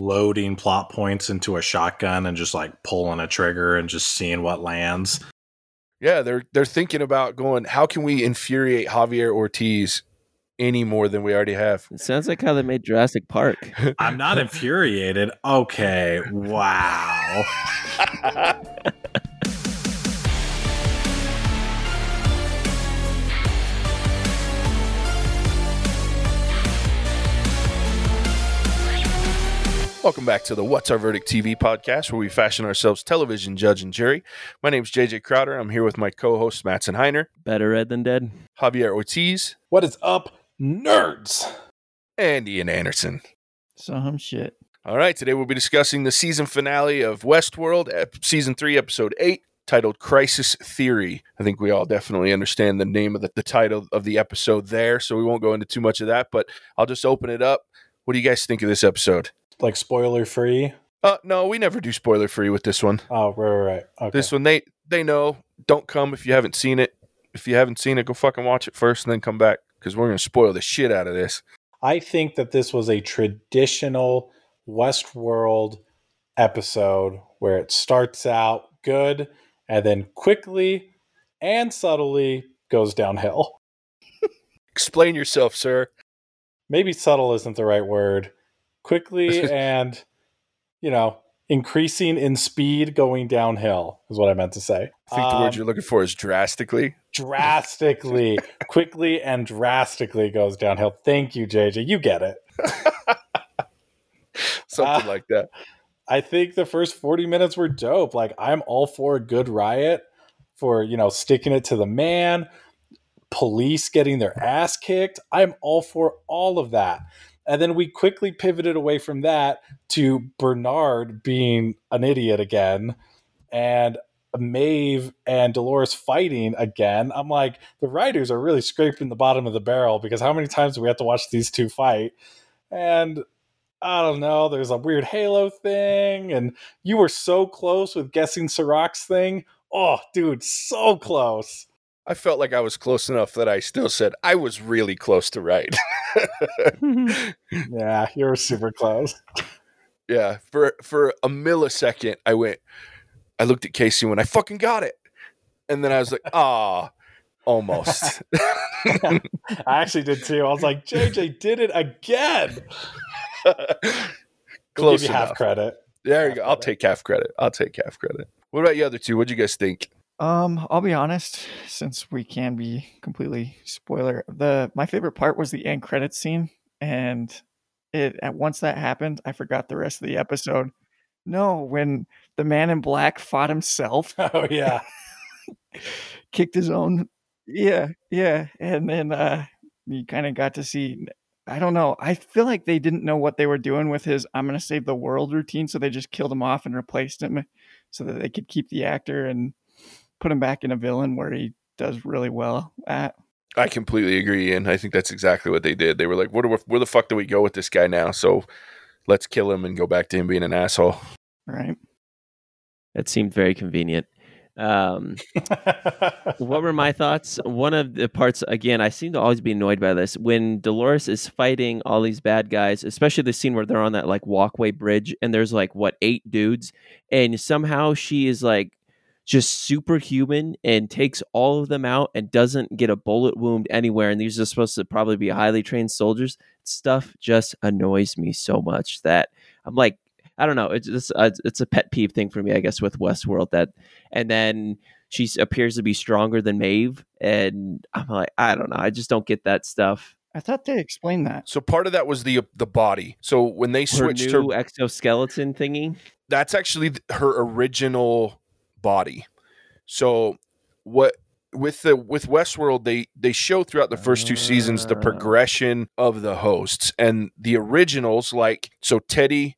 loading plot points into a shotgun and just like pulling a trigger and just seeing what lands. Yeah, they're they're thinking about going. How can we infuriate Javier Ortiz any more than we already have? It sounds like how they made Jurassic Park. I'm not infuriated. Okay, wow. Welcome back to the What's Our Verdict TV podcast, where we fashion ourselves television judge and jury. My name is JJ Crowder. I'm here with my co-host Matson Heiner, Better Red than Dead. Javier Ortiz, what is up, nerds? and Ian Anderson. Some shit. All right, today we'll be discussing the season finale of Westworld, season three, episode eight, titled Crisis Theory. I think we all definitely understand the name of the, the title of the episode there, so we won't go into too much of that, but I'll just open it up. What do you guys think of this episode? Like spoiler free? Uh, no, we never do spoiler free with this one. Oh, right, right, right. Okay. This one, they they know. Don't come if you haven't seen it. If you haven't seen it, go fucking watch it first and then come back because we're gonna spoil the shit out of this. I think that this was a traditional Westworld episode where it starts out good and then quickly and subtly goes downhill. Explain yourself, sir. Maybe subtle isn't the right word. Quickly and, you know, increasing in speed going downhill is what I meant to say. I think the Um, word you're looking for is drastically. drastically, quickly and drastically goes downhill. Thank you, JJ. You get it. Something Ah. like that. I think the first 40 minutes were dope. Like I'm all for a good riot for, you know, sticking it to the man, police getting their ass kicked. I'm all for all of that. And then we quickly pivoted away from that to Bernard being an idiot again and Maeve and Dolores fighting again. I'm like, the writers are really scraping the bottom of the barrel because how many times do we have to watch these two fight? And I don't know. There's a weird Halo thing, and you were so close with guessing Serac's thing. Oh, dude, so close. I felt like I was close enough that I still said I was really close to right. Yeah, you were super close. yeah, for for a millisecond, I went. I looked at Casey when I fucking got it, and then I was like, ah, almost. I actually did too. I was like, JJ did it again. Close give you half credit. There you half go. I'll take half credit. I'll take half credit. What about you other two? What'd you guys think? Um, I'll be honest, since we can be completely spoiler, the my favorite part was the end credits scene, and it at once that happened, I forgot the rest of the episode. No, when the man in black fought himself, Oh yeah. kicked his own, yeah, yeah, and then uh, you kind of got to see. I don't know. I feel like they didn't know what they were doing with his "I'm going to save the world" routine, so they just killed him off and replaced him, so that they could keep the actor and put him back in a villain where he does really well at. I completely agree, and I think that's exactly what they did. They were like, "Where do we, where the fuck do we go with this guy now?" So let's kill him and go back to him being an asshole. Right. That seemed very convenient. Um, what were my thoughts? One of the parts, again, I seem to always be annoyed by this. When Dolores is fighting all these bad guys, especially the scene where they're on that like walkway bridge and there's like, what, eight dudes? And somehow she is like just superhuman and takes all of them out and doesn't get a bullet wound anywhere. And these are supposed to probably be highly trained soldiers. Stuff just annoys me so much that I'm like, I don't know. It's just, uh, it's a pet peeve thing for me, I guess, with Westworld. That, and then she appears to be stronger than Maeve, and I'm like, I don't know. I just don't get that stuff. I thought they explained that. So part of that was the the body. So when they switched her, new exoskeleton thingy. that's actually her original body. So what with the with Westworld they they show throughout the first two seasons the Ah. progression of the hosts and the originals like so Teddy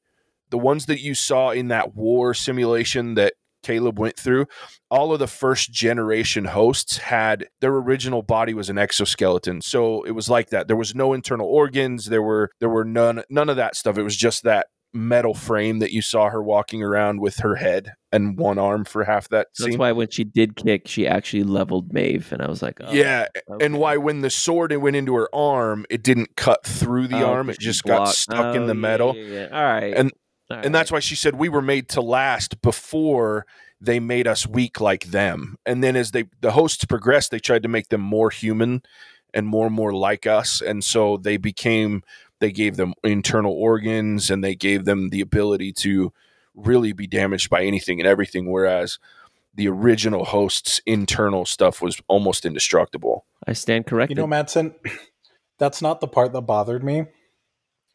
the ones that you saw in that war simulation that Caleb went through all of the first generation hosts had their original body was an exoskeleton so it was like that there was no internal organs there were there were none none of that stuff it was just that metal frame that you saw her walking around with her head and one arm for half that that's scene. why when she did kick, she actually leveled Maeve, and I was like, oh, yeah, okay. and why when the sword went into her arm, it didn't cut through the Oh, arm; it just got blocked- stuck in oh, the metal. yeah, yeah. All right, And All and that's why she said we were made to last before they made us weak like them. And then as they the hosts progressed, they tried to make them more human and more and more like us. And so they became they gave them internal organs and they gave them the ability to really be damaged by anything and everything. Whereas the original hosts' internal stuff was almost indestructible. I stand corrected. You corrected. know, Madsen, that's not the part that bothered me.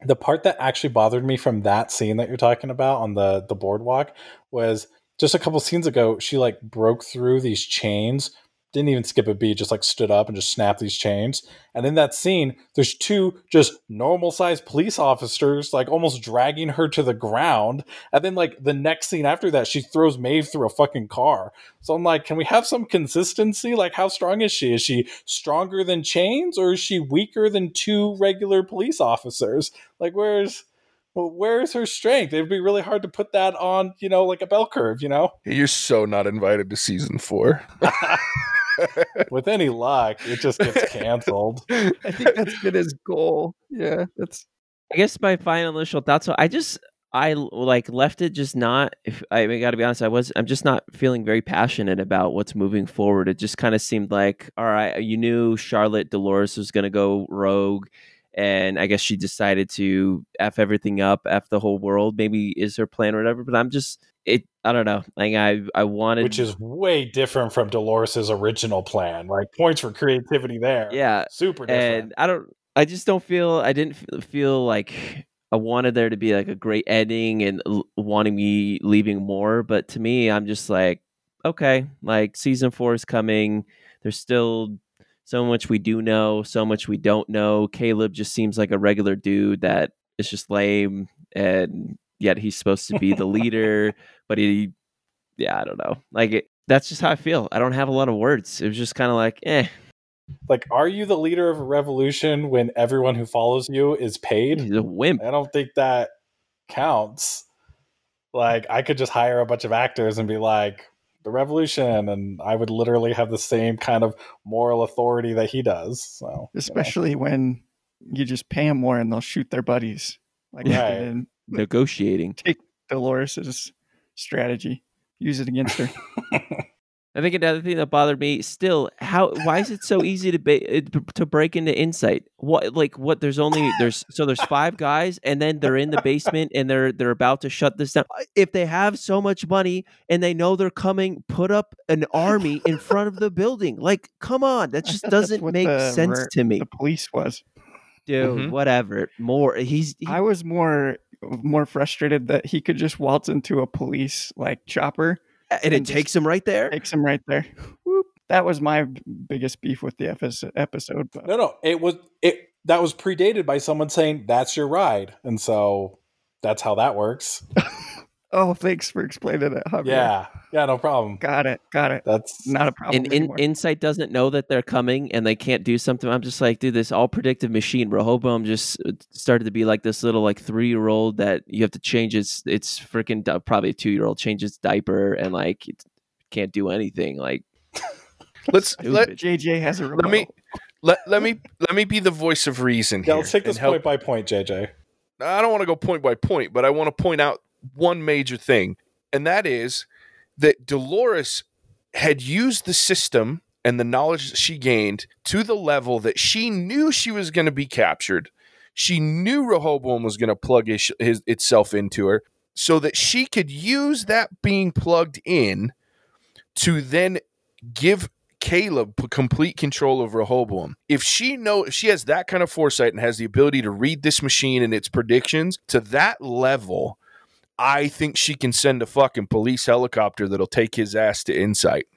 The part that actually bothered me from that scene that you're talking about on the the boardwalk was just a couple scenes ago. She like broke through these chains, didn't even skip a beat, just like stood up and just snapped these chains. And in that scene, there's two just normal sized police officers like almost dragging her to the ground. And then like the next scene after that, she throws Maeve through a fucking car. So I'm like, can we have some consistency? Like, how strong is she? Is she stronger than chains or is she weaker than two regular police officers? Like, where's well, where's her strength? It'd be really hard to put that on, you know, like a bell curve, you know? You're so not invited to season four. With any luck, it just gets canceled. I think that's been his goal. Yeah, that's I guess my final initial thoughts. So I just I like left it just not. If I, got to be honest, I was I'm just not feeling very passionate about what's moving forward. It just kind of seemed like all right, you knew Charlotte Dolores was going to go rogue, and I guess she decided to f everything up, f the whole world. Maybe is her plan or whatever. But I'm just it. I don't know. Like I I wanted Which is way different from Dolores's original plan. Like points for creativity there. yeah Super different. and I don't. I just don't feel. I didn't feel like I wanted there to be like a great ending and l- wanting me leaving more. But to me, I'm just like, okay, like season four is coming. There's still so much we do know, so much we don't know. Caleb just seems like a regular dude that is just lame, and yet he's supposed to be the leader. But he, yeah, I don't know. Like it, that's just how I feel. I don't have a lot of words. It was just kind of like, eh, like, are you the leader of a revolution when everyone who follows you is paid? he's a wimp. I don't think that counts. Like, I could just hire a bunch of actors and be like, the revolution, and I would literally have the same kind of moral authority that he does. So, you know. especially when you just pay them more and they'll shoot their buddies. Like they Right. did in Negotiating. Dolores's strategy. Use it against her. I think another thing that bothered me still how why is it so easy to ba- to break into Incite? What like what? There's only there's so there's five guys and then they're in the basement and they're they're about to shut this down. If they have so much money and they know they're coming, put up an army in front of the building. Like, come on, that just doesn't make the sense to me, The police was. dude. Mhm. Whatever. More. He's he, I was more more frustrated that he could just waltz into a police like chopper, and it and just takes him right there. takes him right there. Whoop. That was my biggest beef with the episode. episode but No, no, it was it that was predated by someone saying that's your ride, and so that's how that works. oh, thanks for explaining it. Javier. Yeah, yeah, no problem. got it, got it. That's Not a problem and in, incite doesn't know that they're coming and they can't do something i'm just like dude this all predictive machine rehoboam just uh, started to be like this little like three year old that you have to change its it's freaking probably a two year old change its diaper and like it can't do anything like Let's let. JJ has a remote. let me let, let me let me be the voice of reason yeah. here. Let's take and this help- point by point, JJ. I don't want to go point by point, but I want to point out one major thing, and that is that Dolores had used the system and the knowledge that she gained to the level that she knew she was going to be captured. She knew Rehoboam was going to plug his, his, itself into her so that she could use that being plugged in to then give Caleb complete control of Rehoboam. If she know if she has that kind of foresight and has the ability to read this machine and its predictions to that level, I think she can send a fucking police helicopter that'll take his ass to Incite.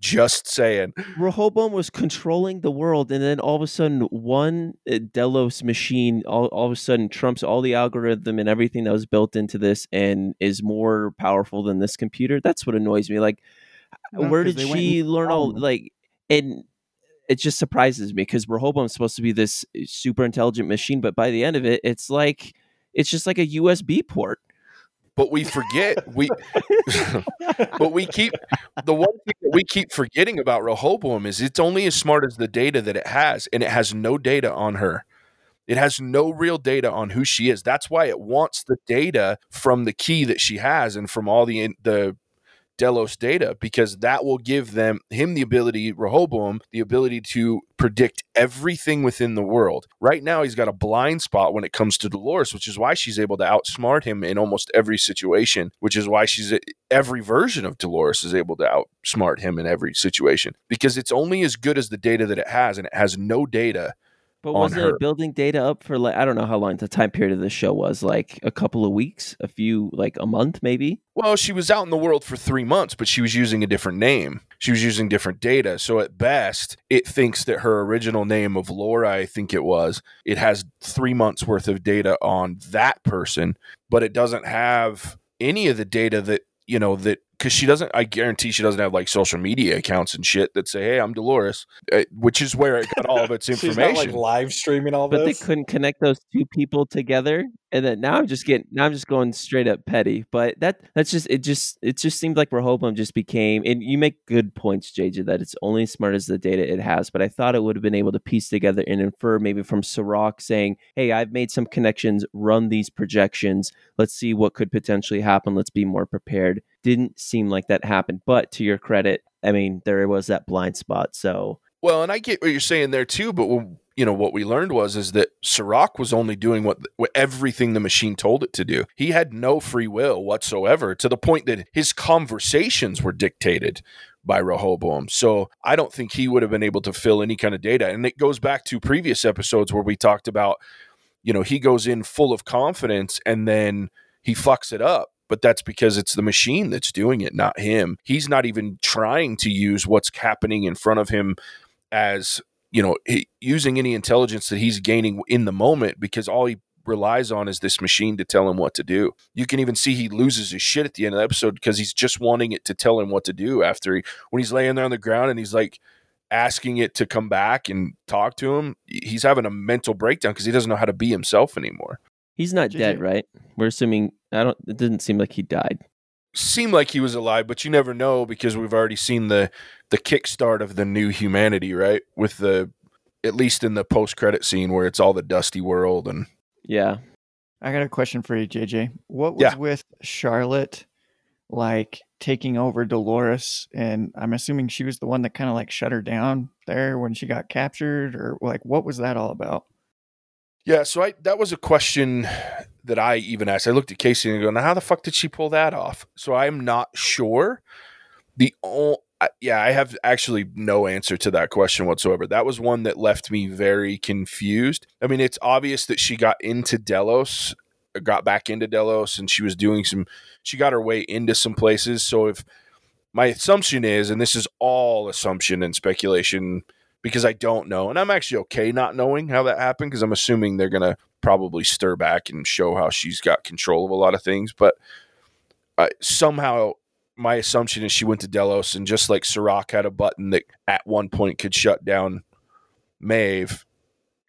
Just saying. rehoboam was controlling the world and then all of a sudden one uh, delos machine all, all of a sudden trumps all the algorithm and everything that was built into this and is more powerful than this computer that's what annoys me like No, where 'cause did she learn all like and it just surprises me because Rehoboam's supposed to be this uh, super intelligent machine, but by the end of it, it's like it's just like a USB port. But we forget we but we keep the one thing that we keep forgetting about Rehoboam is it's only as smart as the data that it has, and it has no data on her. It has no real data on who she is. That's why it wants the data from the key that she has and from all the the Delos data because that will give them him the ability, Rehoboam, the ability to predict everything within the world. Right now, he's got a blind spot when it comes to Dolores, which is why she's able to outsmart him in almost every situation. Which is why she's every version of Dolores is able to outsmart him in every situation because it's only as good as the data that it has, and it has no data But wasn't her. it building data up for like I don't know how long the time period of the show was, like a couple of weeks, a few like a month maybe? Well, she was out in the world for three months, but she was using a different name. She was using different data. So at best, it thinks that her original name of Laura, I think it was, it has three months worth of data on that person, but it doesn't have any of the data that, you know, that because she doesn't, I guarantee she doesn't have like social media accounts and shit that say, hey, I'm Dolores, uh, which is where it got all of its She's not information. like live streaming all But this. they couldn't connect those two people together. And then now I'm just getting now I'm just going straight up petty. But that that's just it just it just seemed like Rehoboam just became and you make good points, JJ, that it's only as smart as the data it has. But I thought it would have been able to piece together and infer maybe from Serac saying, Hey, I've made some connections, run these projections, let's see what could potentially happen, let's be more prepared. Didn't seem like that happened. But to your credit, I mean, there was that blind spot. So Well, and I get what you're saying there too, but when, you know what we learned was is that Serac was only doing what, what everything the machine told it to do. He had no free will whatsoever, to the point that his conversations were dictated by Rehoboam. So I don't think he would have been able to fill any kind of data. And it goes back to previous episodes where we talked about, you know, he goes in full of confidence and then he fucks it up. But that's because it's the machine that's doing it, not him. He's not even trying to use what's happening in front of him as you know using any intelligence that he's gaining in the moment because all he relies on is this machine to tell him what to do. You can even see he loses his shit at the end of the episode because he's just wanting it to tell him what to do after he when he's laying there on the ground and he's like asking it to come back and talk to him. He's having a mental breakdown because he doesn't know how to be himself anymore. He's not JJ. dead, right? We're assuming I don't it didn't seem like he died. Seemed like he was alive, but you never know because we've already seen the the kickstart of the new humanity, right? With the at least in the post credit scene where it's all the dusty world and Yeah. I got a question for you, JJ. What was Yeah. with Charlotte like taking over Dolores? And I'm assuming she was the one that kind of like shut her down there when she got captured, or like what was that all about? Yeah, so I that was a question that I even asked. I looked at Casey and I go, "Now, how the fuck did she pull that off?" So I'm not sure. The o- I- yeah, I have actually no answer to that question whatsoever. That was one that left me very confused. I mean, it's obvious that she got into Delos, got back into Delos, and she was doing some. She got her way into some places. So if my assumption is, and this is all assumption and speculation because I don't know, and I'm actually okay not knowing how that happened because I'm assuming they're gonna probably stir back and show how she's got control of a lot of things, but somehow my assumption is she went to Delos and just like Serac had a button that at one point could shut down Maeve,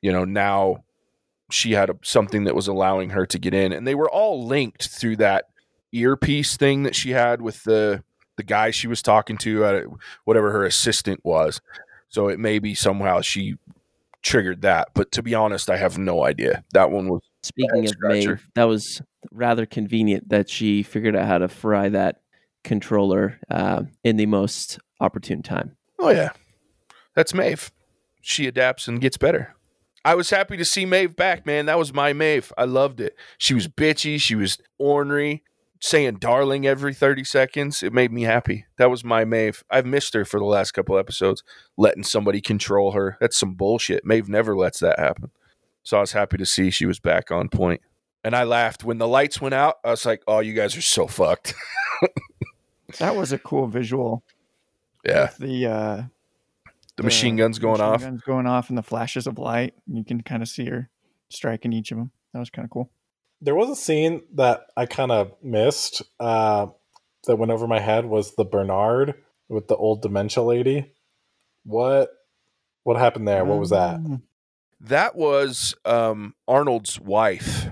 you know, now she had a, something that was allowing her to get in, and they were all linked through that earpiece thing that she had with the the guy she was talking to, uh, whatever her assistant was. So it may be somehow she triggered that, but to be honest, I have no idea. That one was Speaking of. Maeve, that was rather convenient that she figured out how to fry that controller uh, in the most opportune time. Oh yeah, that's Maeve. She adapts and gets better. I was happy to see Maeve back, man. That was my Maeve. I loved it. She was bitchy. She was ornery, saying "darling" every thirty seconds. It made me happy. That was my Maeve. I've missed her for the last couple episodes, letting somebody control her. That's some bullshit. Maeve never lets that happen. So I was happy to see she was back on point. And I laughed when the lights went out. I was like, "Oh, you guys are so fucked." That was a cool visual. yeah, with the uh, the machine guns going machine off. guns going off, and the flashes of light. You can kind of see her striking each of them. That was kind of cool. There was a scene that I kind of missed uh, that went over my head was the Bernard with the old dementia lady. What what happened there? What was that? Um, That was um, Arnold's wife.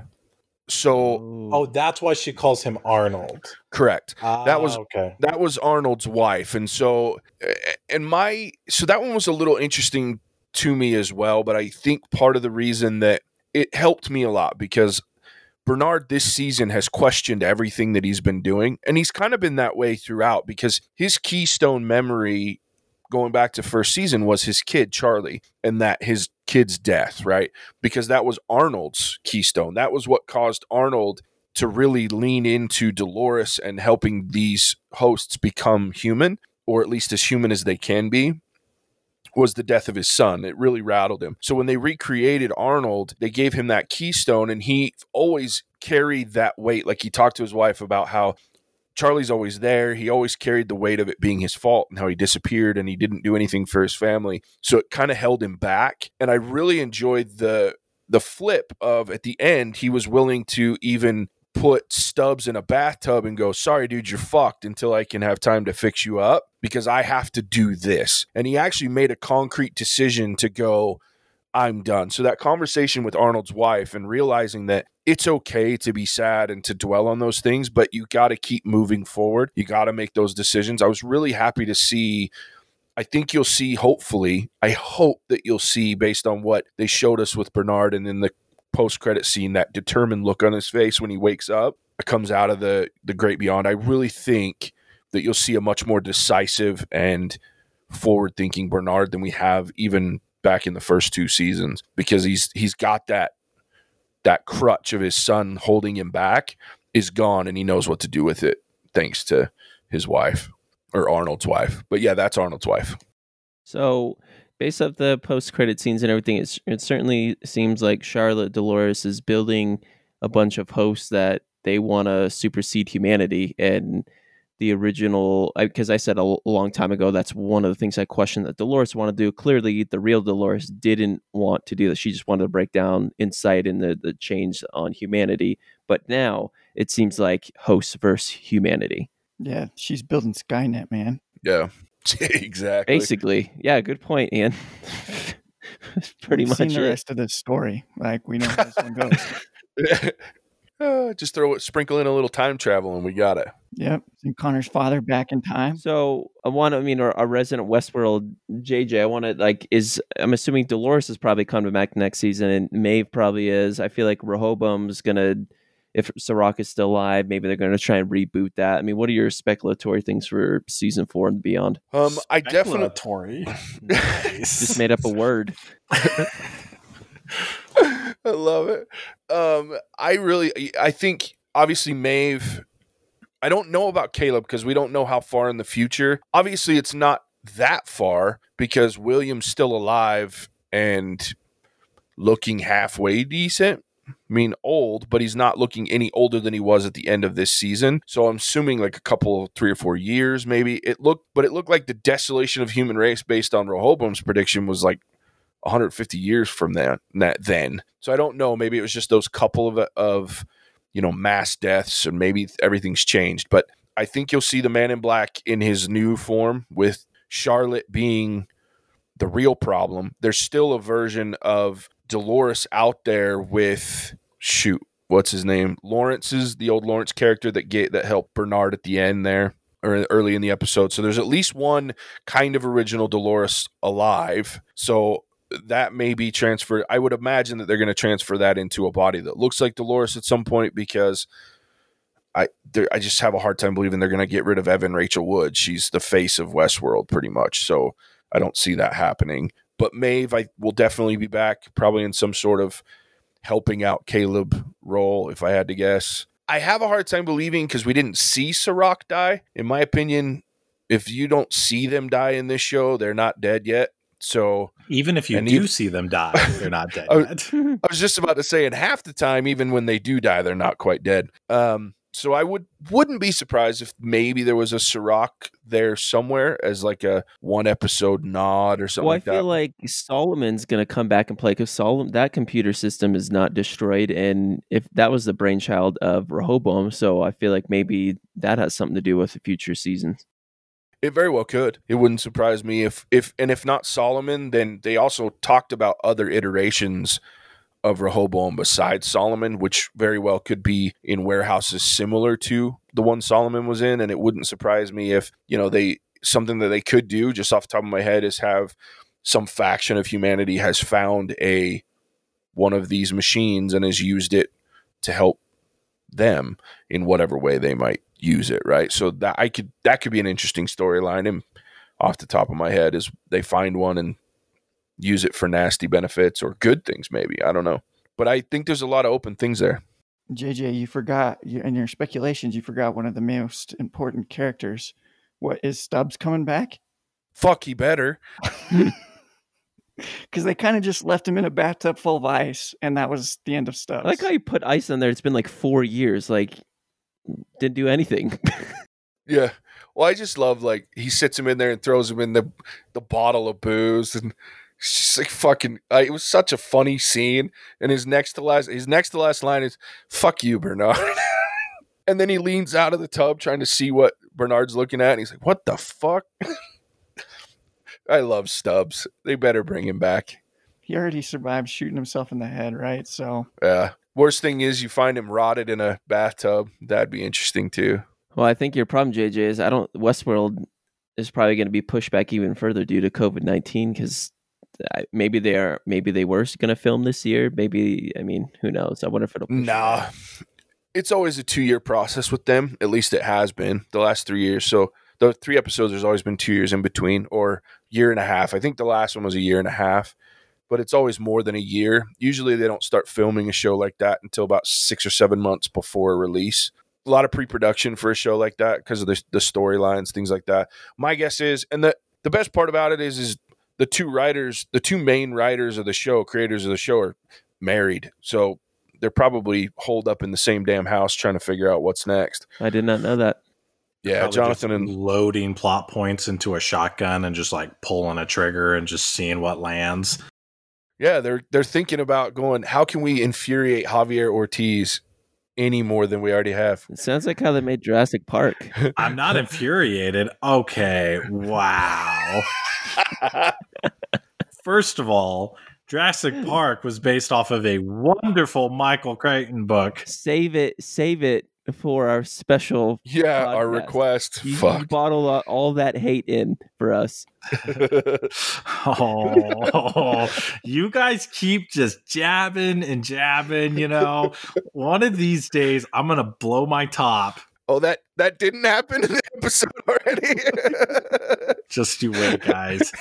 So Oh, that's why she calls him Arnold. correct. That was- okay. That was Arnold's wife, and so and my so that one was a little interesting to me as well. But I think part of the reason that it helped me a lot because Bernard this season has questioned everything that he's been doing. And he's kind of been that way throughout because his keystone memory going back to first season was his kid, Charlie, and that his kid's death, right? Because that was Arnold's keystone. That was what caused Arnold to really lean into Dolores and helping these hosts become human, or at least as human as they can be was the death of his son. It really rattled him. So when they recreated Arnold, they gave him that keystone and he always carried that weight. Like he talked to his wife about how Charlie's always there. He always carried the weight of it being his fault and how he disappeared and he didn't do anything for his family. So it kind of held him back. And I really enjoyed the the flip of at the end he was willing to even put Stubbs in a bathtub and go, sorry, dude, you're fucked until I can have time to fix you up because I have to do this. And he actually made a concrete decision to go, I'm done. So that conversation with Arnold's wife and realizing that it's okay to be sad and to dwell on those things, but you got to keep moving forward. You got to make those decisions. I was really happy to see. I think you'll see, hopefully, I hope that you'll see based on what they showed us with Bernard and then the post credit scene, that determined look on his face when he wakes up, comes out of the the great beyond. I really think that you'll see a much more decisive and forward thinking Bernard than we have even back in the first two seasons because he's he's got that that crutch of his son holding him back is gone and he knows what to do with it thanks to his wife or Arnold's wife. But yeah, that's Arnold's wife. So based off the post credit scenes and everything, it certainly seems like Charlotte Dolores is building a bunch of hosts that they want to supersede humanity and the original because I, I, said a long time ago that's one of the things i questioned that dolores wanted to do. Clearly the real dolores didn't want to do that. She just wanted to break down incite and the, the change on humanity. But now it seems like hosts versus humanity. Yeah she's building skynet man. Yeah exactly. Basically, yeah. Good point, Ian. Pretty We've much seen the it. rest of the story. Like we know how this one goes. uh, just throw it, sprinkle in a little time travel, and we got it. Yep, and Connor's father back in time. So I want, I mean, our, our resident Westworld JJ. I want to like is I'm assuming Dolores is probably coming back next season, and Maeve probably is. I feel like Rehoboam's gonna if Serac is still alive, maybe they're going to try and reboot that. I mean, what are your speculatory things for season four and beyond? Um, I definitely just made up a word. I love it. Um, I really, I think obviously Maeve. I don't know about Caleb because we don't know how far in the future. Obviously, it's not that far because William's still alive and looking halfway decent. Mean, old, but he's not looking any older than he was at the end of this season. So I'm assuming like a couple, three or four years, maybe. It looked, but it looked like the desolation of human race based on Rehoboam's prediction was like 150 years from that, that then. So I don't know. Maybe it was just those couple of of you know mass deaths, and maybe everything's changed. But I think you'll see the Man in Black in his new form with Charlotte being the real problem. There's still a version of Dolores out there with shoot, what's his name? Lawrence is the old Lawrence character that get that helped Bernard at the end there or early in the episode. So there's at least one kind of original Dolores alive. So that may be transferred. I would imagine that they're going to transfer that into a body that looks like Dolores at some point because I I just have a hard time believing they're going to get rid of Evan Rachel Wood. She's the face of Westworld pretty much. So I don't see that happening. But Maeve, I will definitely be back, probably in some sort of helping out Caleb role, if I had to guess. I have a hard time believing because we didn't see Serac die. In my opinion, if you don't see them die in this show, they're not dead yet. So even if you do even, see them die, they're not dead I, yet. I was just about to say, and half the time, even when they do die, they're not quite dead. Um, so I would wouldn't be surprised if maybe there was a Serac there somewhere as like a one episode nod or something. Well, like I feel like Solomon's going to come back and play because Solomon that computer system is not destroyed, and if that was the brainchild of Rehoboam, so I feel like maybe that has something to do with the future seasons. It very well could. It wouldn't surprise me if if and if not Solomon, then they also talked about other iterations of Rehoboam besides Solomon, which very well could be in warehouses similar to the one Solomon was in. And it wouldn't surprise me if, you know, they something that they could do just off the top of my head is have some faction of humanity has found a one of these machines and has used it to help them in whatever way they might use it, right? So that I could that could be an interesting storyline. And off the top of my head, is they find one and use it for nasty benefits or good things, maybe. I don't know. But I think there's a lot of open things there. JJ, you forgot you, in your speculations. You forgot one of the most important characters. What is Stubbs coming back? Fuck, he better. Because they kind of just left him in a bathtub full of ice, and that was the end of Stubbs. I like how you put ice on there. It's been like four years. Like, didn't do anything. Yeah. Well, I just love like he sits him in there and throws him in the the bottle of booze and it's just like fucking. Uh, it was such a funny scene. And his next to last his next to last line is "fuck you, Bernard." and then he leans out of the tub trying to see what Bernard's looking at, and he's like, "What the fuck?" I love Stubbs. They better bring him back. he already survived shooting himself in the head, right? So Yeah. Worst thing is you find him rotted in a bathtub. That'd be interesting too. well, I think your problem, JJ, is I don't. Westworld is probably going to be pushed back even further due to COVID nineteen because maybe they are. Maybe they were going to film this year. Maybe I mean, who knows? I wonder if it'll. Nah. It's always a two year process with them. At least it has been the last three years. So the three episodes, there's always been two years in between or year and a half. I think the last one was a year and a half, but it's always more than a year. Usually they don't start filming a show like that until about six or seven months before release. A lot of pre production for a show like that because of the, the storylines, things like that. My guess is, and the, the best part about it is, is the two writers, the two main writers of the show, creators of the show, are married. So they're probably holed up in the same damn house trying to figure out what's next. I did not know that. Yeah, Probably Jonathan and loading plot points into a shotgun and just like pulling a trigger and just seeing what lands. yeah, they're they're thinking about going. How can we infuriate Javier Ortiz any more than we already have? It sounds like how they made Jurassic Park. I'm not infuriated. Okay, wow. First of all, Jurassic Park was based off of a wonderful Michael Crichton book. save it, save it for our special. yeah, our request. You, you Fuck. bottle all- all that hate in for us. Oh, you guys keep just jabbing and jabbing, you know. One of these days, I'm going to blow my top. oh, that that didn't happen in the episode already. Just you wait, guys.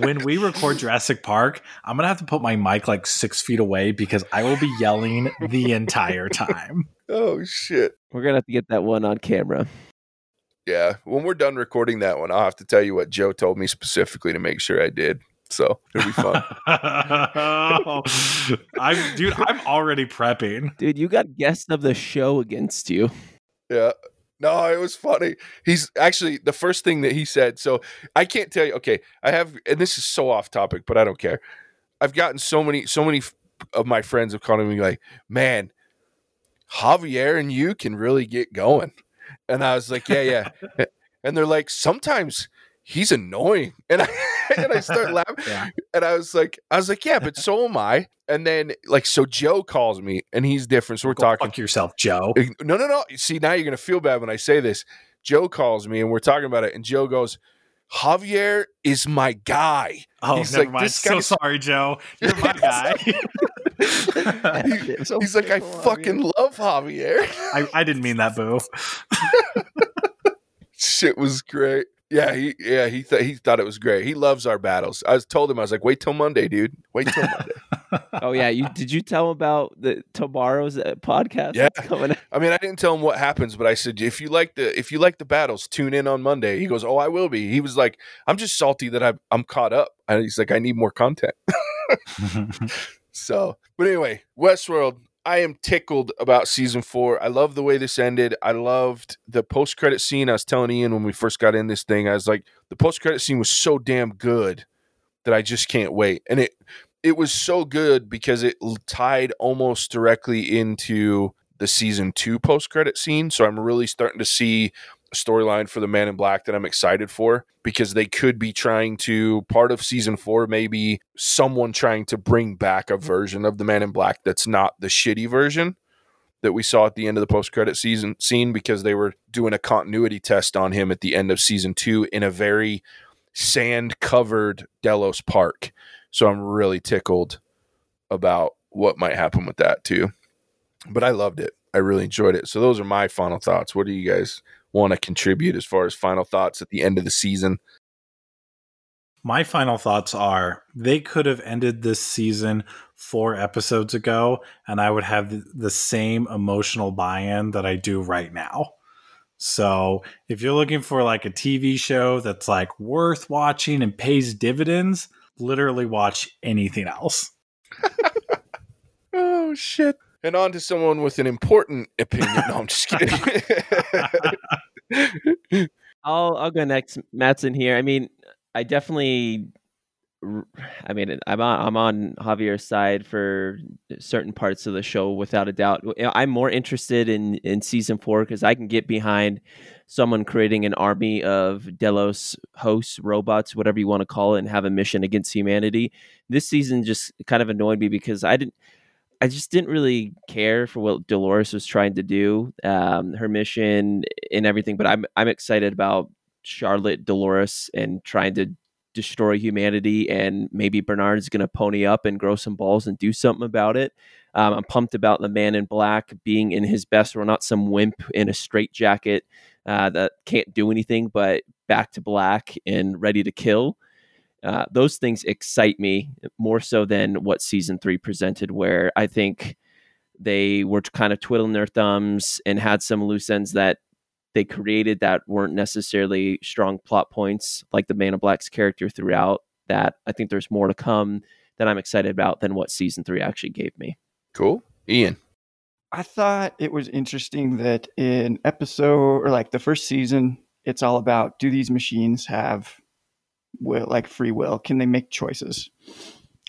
when we record Jurassic Park, I'm going to have to put my mic like six feet away because I will be yelling the entire time. oh shit. We're gonna have to get that one on camera. Yeah, when we're done recording that one, I'll have to tell you what Joe told me specifically to make sure I did. So it'll be fun. I'm, dude, I'm already prepping. Dude, you got guest of the show against you. Yeah. No, it was funny. He's actually the first thing that he said. So I can't tell you. Okay, I have, and this is so off topic, but I don't care. I've gotten so many, so many of my friends have called me like, "Man, Javier and you can really get going," and I was like, "Yeah, yeah," and they're like, "Sometimes he's annoying," and I and I start laughing, Yeah. and I was like, I was like, "Yeah, but so am I." And then like, so Joe calls me, and he's different. So we're Go talking. Fuck yourself, Joe. No, no, no. See, now you're gonna feel bad when I say this. Joe calls me and we're talking about it, and Joe goes, "Javier is my guy." Oh, He's never like, mind. this So guy's- sorry, Joe. You're my guy. He- So he's like, "I fickle, fucking love Javier." I, I didn't mean that, boo. Shit was great. Yeah, he yeah he th- he thought it was great. He loves our battles. I was told him I was like, "Wait till Monday, dude. Wait till Monday." Oh yeah, you did you tell him about the tomorrow's uh, podcast Yeah. that's coming? out? I mean, I didn't tell him what happens, but I said, "If you like the if you like the battles, tune in on Monday." He goes, "Oh, I will be." He was like, "I'm just salty that I'm I'm caught up." And he's like, "I need more content." So, but anyway, Westworld, I am tickled about season four. I love the way this ended. I loved the post credit scene. I was telling Ian when we first got in this thing, I was like, the post credit scene was so damn good that I just can't wait. And it it was so good because it tied almost directly into the season two post credit scene. So I'm really starting to see storyline for the Man in Black that I'm excited for because they could be trying to part of season four, maybe someone trying to bring back a version of the Man in Black that's not the shitty version that we saw at the end of the post credit season scene because they were doing a continuity test on him at the end of season two in a very sand covered Delos Park. So I'm really tickled about what might happen with that too. But I loved it. I really enjoyed it. So those are my final thoughts. What do you guys want to contribute as far as final thoughts at the end of the season? My final thoughts are they could have ended this season four episodes ago, and I would have the same emotional buy in that I do right now. So if you're looking for like a TV show that's like worth watching and pays dividends, literally watch anything else. oh, shit. And on to someone with an important opinion. No, I'm just kidding. I'll I'll go next. Mattson here. I mean, I definitely. I mean, I'm on I'm on Javier's side for certain parts of the show, without a doubt. I'm more interested in in season four because I can get behind someone creating an army of Delos hosts, robots, whatever you want to call it, and have a mission against humanity. This season just kind of annoyed me because I didn't. I just didn't really care for what Dolores was trying to do, um, her mission and everything. But I'm I'm excited about Charlotte Dolores and trying to destroy humanity. And maybe Bernard's going to pony up and grow some balls and do something about it. Um, I'm pumped about the Man in Black being in his best role, not some wimp in a straitjacket uh, that can't do anything, but back to black and ready to kill. Uh, those things excite me more so than what season three presented, where I think they were kind of twiddling their thumbs and had some loose ends that they created that weren't necessarily strong plot points, like the Man of Black's character throughout. That I think there's more to come that I'm excited about than what season three actually gave me. Cool. Ian. I thought it was interesting that in episode or like the first season, it's all about do these machines have will like free will? Can they make choices?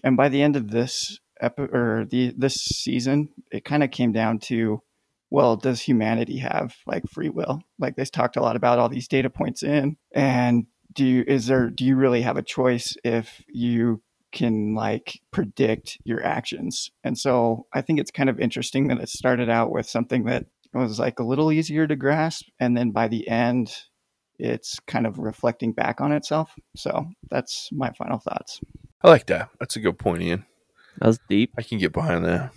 And by the end of this epi- or the this season, it kind of came down to well, does humanity have like free will? Like they talked a lot about all these data points in, and do you is there do you really have a choice if you can like predict your actions? And so I think it's kind of interesting that it started out with something that was like a little easier to grasp, and then by the end, it's kind of reflecting back on itself. So that's my final thoughts. I like that. That's a good point, Ian. That was deep. I can get behind that.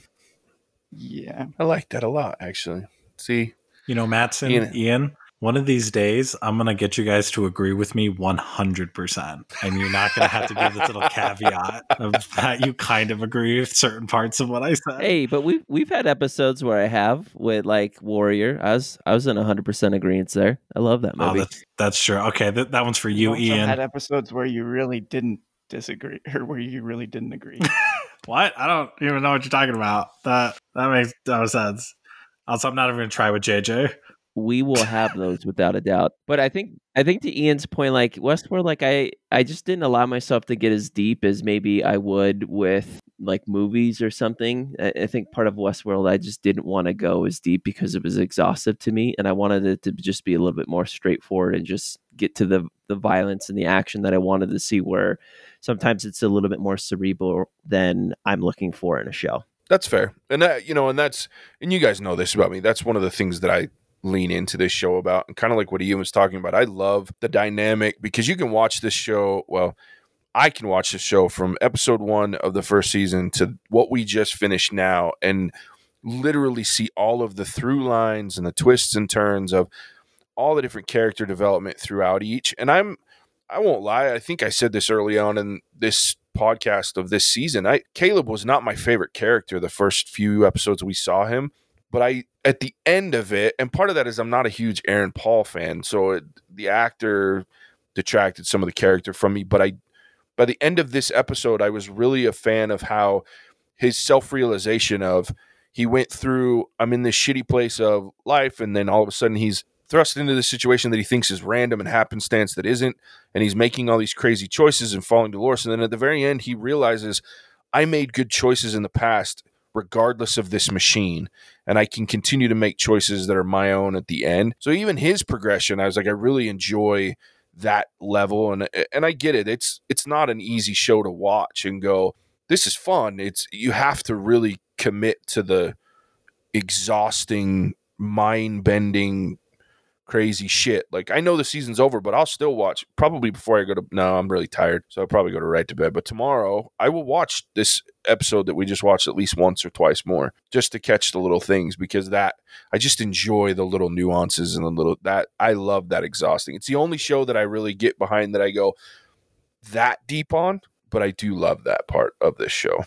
Yeah. I like that a lot, actually. See, You know, Mattson, Ian. Ian, one of these days, I'm going to get you guys to agree with me 100%. And you're not going to have to give this little caveat of that you kind of agree with certain parts of what I said. Hey, but we've we've had episodes where I have with like Warrior. I was I was in 100 percent agreement there. I love that Oh, movie. that's, that's true. Okay, th- that one's for you, also Ian. had episodes where you really didn't disagree or where you really didn't agree. What? I don't even know what you're talking about. That that makes no sense. Also, I'm not even going to try with JJ. We will have those without a doubt. But I think I think to Ian's point, like Westworld, like I I just didn't allow myself to get as deep as maybe I would with like movies or something. I, I think part of Westworld I just didn't want to go as deep because it was exhaustive to me, and I wanted it to just be a little bit more straightforward and just get to the the violence and the action that I wanted to see. Where sometimes it's a little bit more cerebral than I'm looking for in a show. That's fair. And that, you know, and that's, and you guys know this about me. That's one of the things that I lean into this show about. And kind of like what Ian was talking about. I love the dynamic because you can watch this show. Well, I can watch this show from episode one of the first season to what we just finished now and literally see all of the through lines and the twists and turns of all the different character development throughout each. And I'm, I won't lie. I think I said this early on in this podcast of this season. I Caleb was not my favorite character the first few episodes we saw him, but I at the end of it, and part of that is I'm not a huge Aaron Paul fan, so it, the actor detracted some of the character from me. But I, by the end of this episode, I was really a fan of how his self realization of he went through I'm in this shitty place of life, and then all of a sudden he's thrust into this situation that he thinks is random and happenstance that isn't and he's making all these crazy choices and falling to Dolores. And then at the very end, he realizes I made good choices in the past, regardless of this machine, and I can continue to make choices that are my own at the end. So even his progression, I was like, I really enjoy that level, and and I get it. It's it's not an easy show to watch and go. This is fun. It's you have to really commit to the exhausting, mind bending crazy shit. Like I know the season's over, but I'll still watch probably before I go to. No, I'm really tired, so I'll probably go to right to bed. But tomorrow I will watch this episode that we just watched at least once or twice more, just to catch the little things because that I just enjoy the little nuances and the little that I love that exhausting. It's the only show that I really get behind that I go that deep on, but I do love that part of this show.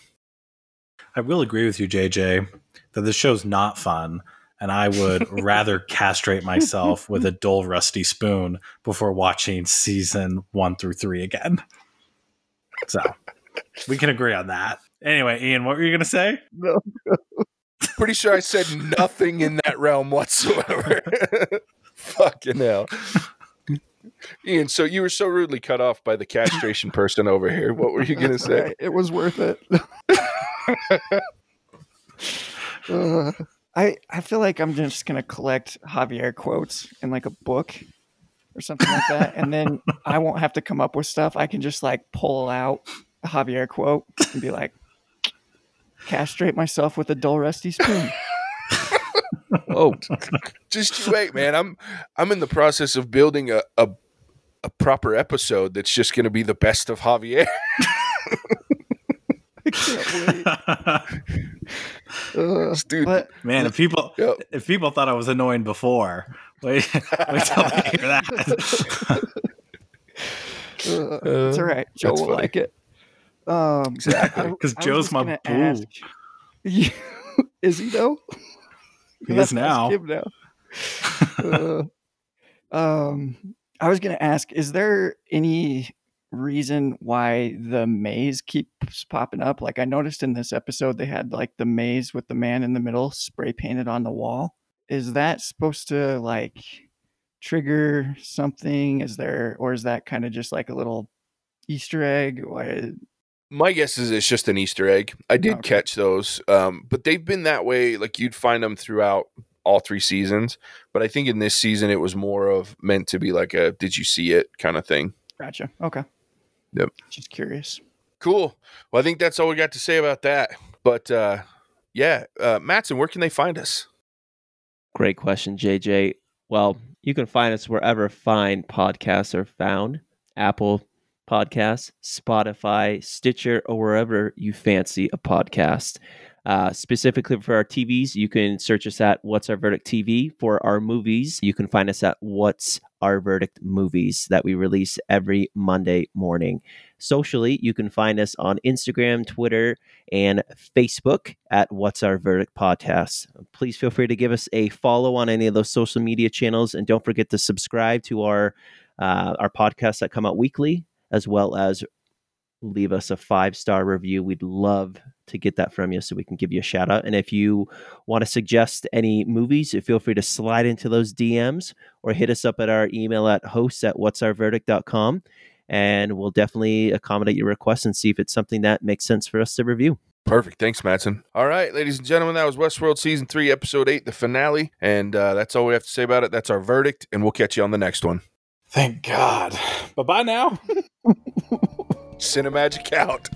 I will agree with you, JJ, that this show's not fun, and I would rather castrate myself with a dull, rusty spoon before watching season one through three again. So we can agree on that. Anyway, Ian, what were you going to say? No. Pretty sure I said nothing in that realm whatsoever. Fucking hell. Ian, so you were so rudely cut off by the castration person over here. What were you going to say? Alright, It was worth it. Uh, I I feel like I'm just gonna collect Javier quotes in like a book or something like that, and then I won't have to come up with stuff. I can just like pull out a Javier quote and be like, castrate myself with a dull rusty spoon. Oh, Just you wait, man. I'm I'm in the process of building a a, a proper episode that's just going to be the best of Javier. I can't wait. Uh, Dude, but Man, if people Yep. if people thought I was annoying before, wait, wait till they hear that. uh, it's all right. Joe will funny. like it. Um, Exactly. 'Cause Joe's just my boo. ask- Is he though? He Let's is now. him now. Uh, um, I was gonna ask: Is there any reason why the maze keeps popping up? Like I noticed in this episode, they had like the maze with the man in the middle spray painted on the wall. Is that supposed to like trigger something? Is there, or is that kind of just like a little Easter egg? Why? My guess is it's just an Easter egg. I did Okay. catch those, um, but they've been that way. Like you'd find them throughout all three seasons. But I think in this season it was more of meant to be like a "Did you see it?" kind of thing. Gotcha. Okay. Yep. Just curious. Cool. Well, I think that's all we got to say about that. But uh, yeah, uh, Matson, where can they find us? great question, JJ. Well, you can find us wherever fine podcasts are found Apple Podcasts, Spotify, Stitcher, or wherever you fancy a podcast. Uh, specifically for our TVs, you can search us at What's Our Verdict TV. For our movies, you can find us at What's Our Verdict Movies that we release every Monday morning. Socially, you can find us on Instagram, Twitter, and Facebook at What's Our Verdict Podcast. Please feel free to give us a follow on any of those social media channels, and don't forget to subscribe to our uh, our podcasts that come out weekly, as well as leave us a five star review. We'd love to get that from you so we can give you a shout out. And if you want to suggest any movies, feel free to slide into those DMs or hit us up at our email at hosts at what'sourverdict.com. And we'll definitely accommodate your request and see if it's something that makes sense for us to review. Perfect. Thanks, Matson. All right, ladies and gentlemen, that was Westworld Season 3, Episode 8, the finale. And uh, that's all we have to say about it. That's our verdict, and we'll catch you on the next one. Thank God. Bye bye now. Cinemagic out.